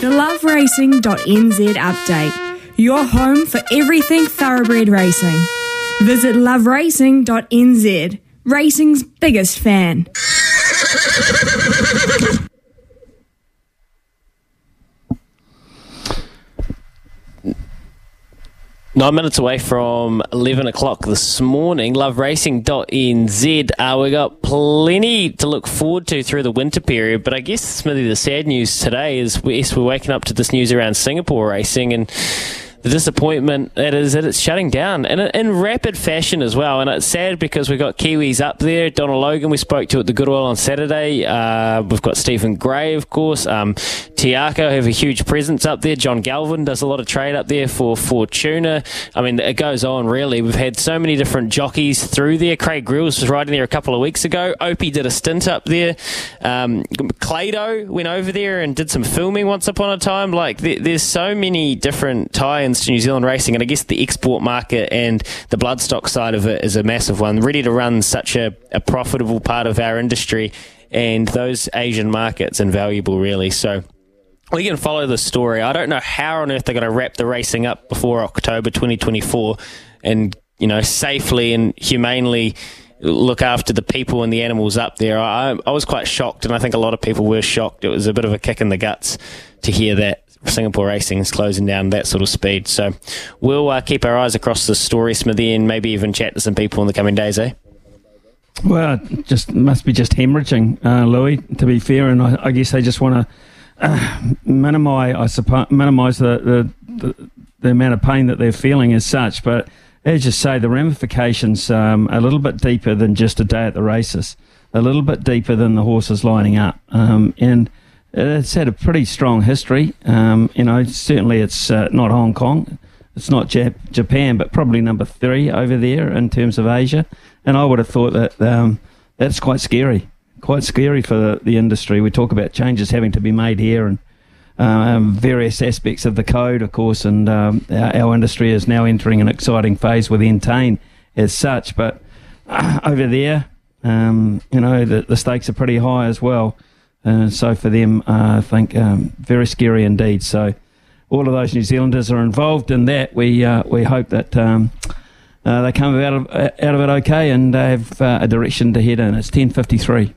The loveracing.nz update. Your home for everything thoroughbred racing. Visit loveracing.nz, racing's biggest fan. Nine minutes away from 11 o'clock this morning, loveracing.nz. Uh, we've got plenty to look forward to through the winter period, but I guess, Smithy, the sad news today is yes, we're waking up to this news around Singapore racing and the disappointment that is that it's shutting down and in rapid fashion as well. And it's sad because we've got Kiwis up there. Donna Logan, we spoke to at the Good Oil on Saturday. Uh, we've got Stephen Gray, of course. Um, Te Akau have a huge presence up there. John Galvin does a lot of trade up there for Fortuna. I mean, it goes on really. We've had so many different jockeys through there. Craig Grylls was riding there a couple of weeks ago. Opie did a stint up there. Um, Clado went over there and did some filming once upon a time. Like, there, there's so many different tie to New Zealand racing, and I guess the export market and the bloodstock side of it is a massive one. Ready to run such a, a profitable part of our industry, and those Asian markets invaluable, really. So we can follow the story. I don't know how on earth they're going to wrap the racing up before October 2024, and you know safely and humanely look after the people and the animals up there. I, I was quite shocked, and I think a lot of people were shocked. It was a bit of a kick in the guts to hear that. Singapore racing is closing down that sort of speed. So we'll uh, keep our eyes across the story, Smithy, and maybe even chat to some people in the coming days, eh? Well, just must be just hemorrhaging, uh, Louis. To be fair, and I, I guess they just want to uh, minimise, I suppose, minimise the, the, the the amount of pain that they're feeling as such. But as you say, the ramifications um, a little bit deeper than just a day at the races, a little bit deeper than the horses lining up, um, and it's had a pretty strong history. Um, you know, certainly it's uh, not Hong Kong, it's not Jap- Japan, but probably number three over there in terms of Asia. And I would have thought that um, that's quite scary, quite scary for the, the, industry. We talk about changes having to be made here and um, various aspects of the code, of course, and um, our, our, industry is now entering an exciting phase with Entain as such. But uh, over there, um, you know, the, the stakes are pretty high as well. And so for them, uh, I think um, very scary indeed. So all of those New Zealanders are involved in that. We uh, we hope that um, uh, they come out of out of it okay and they have uh, a direction to head in. It's ten fifty three.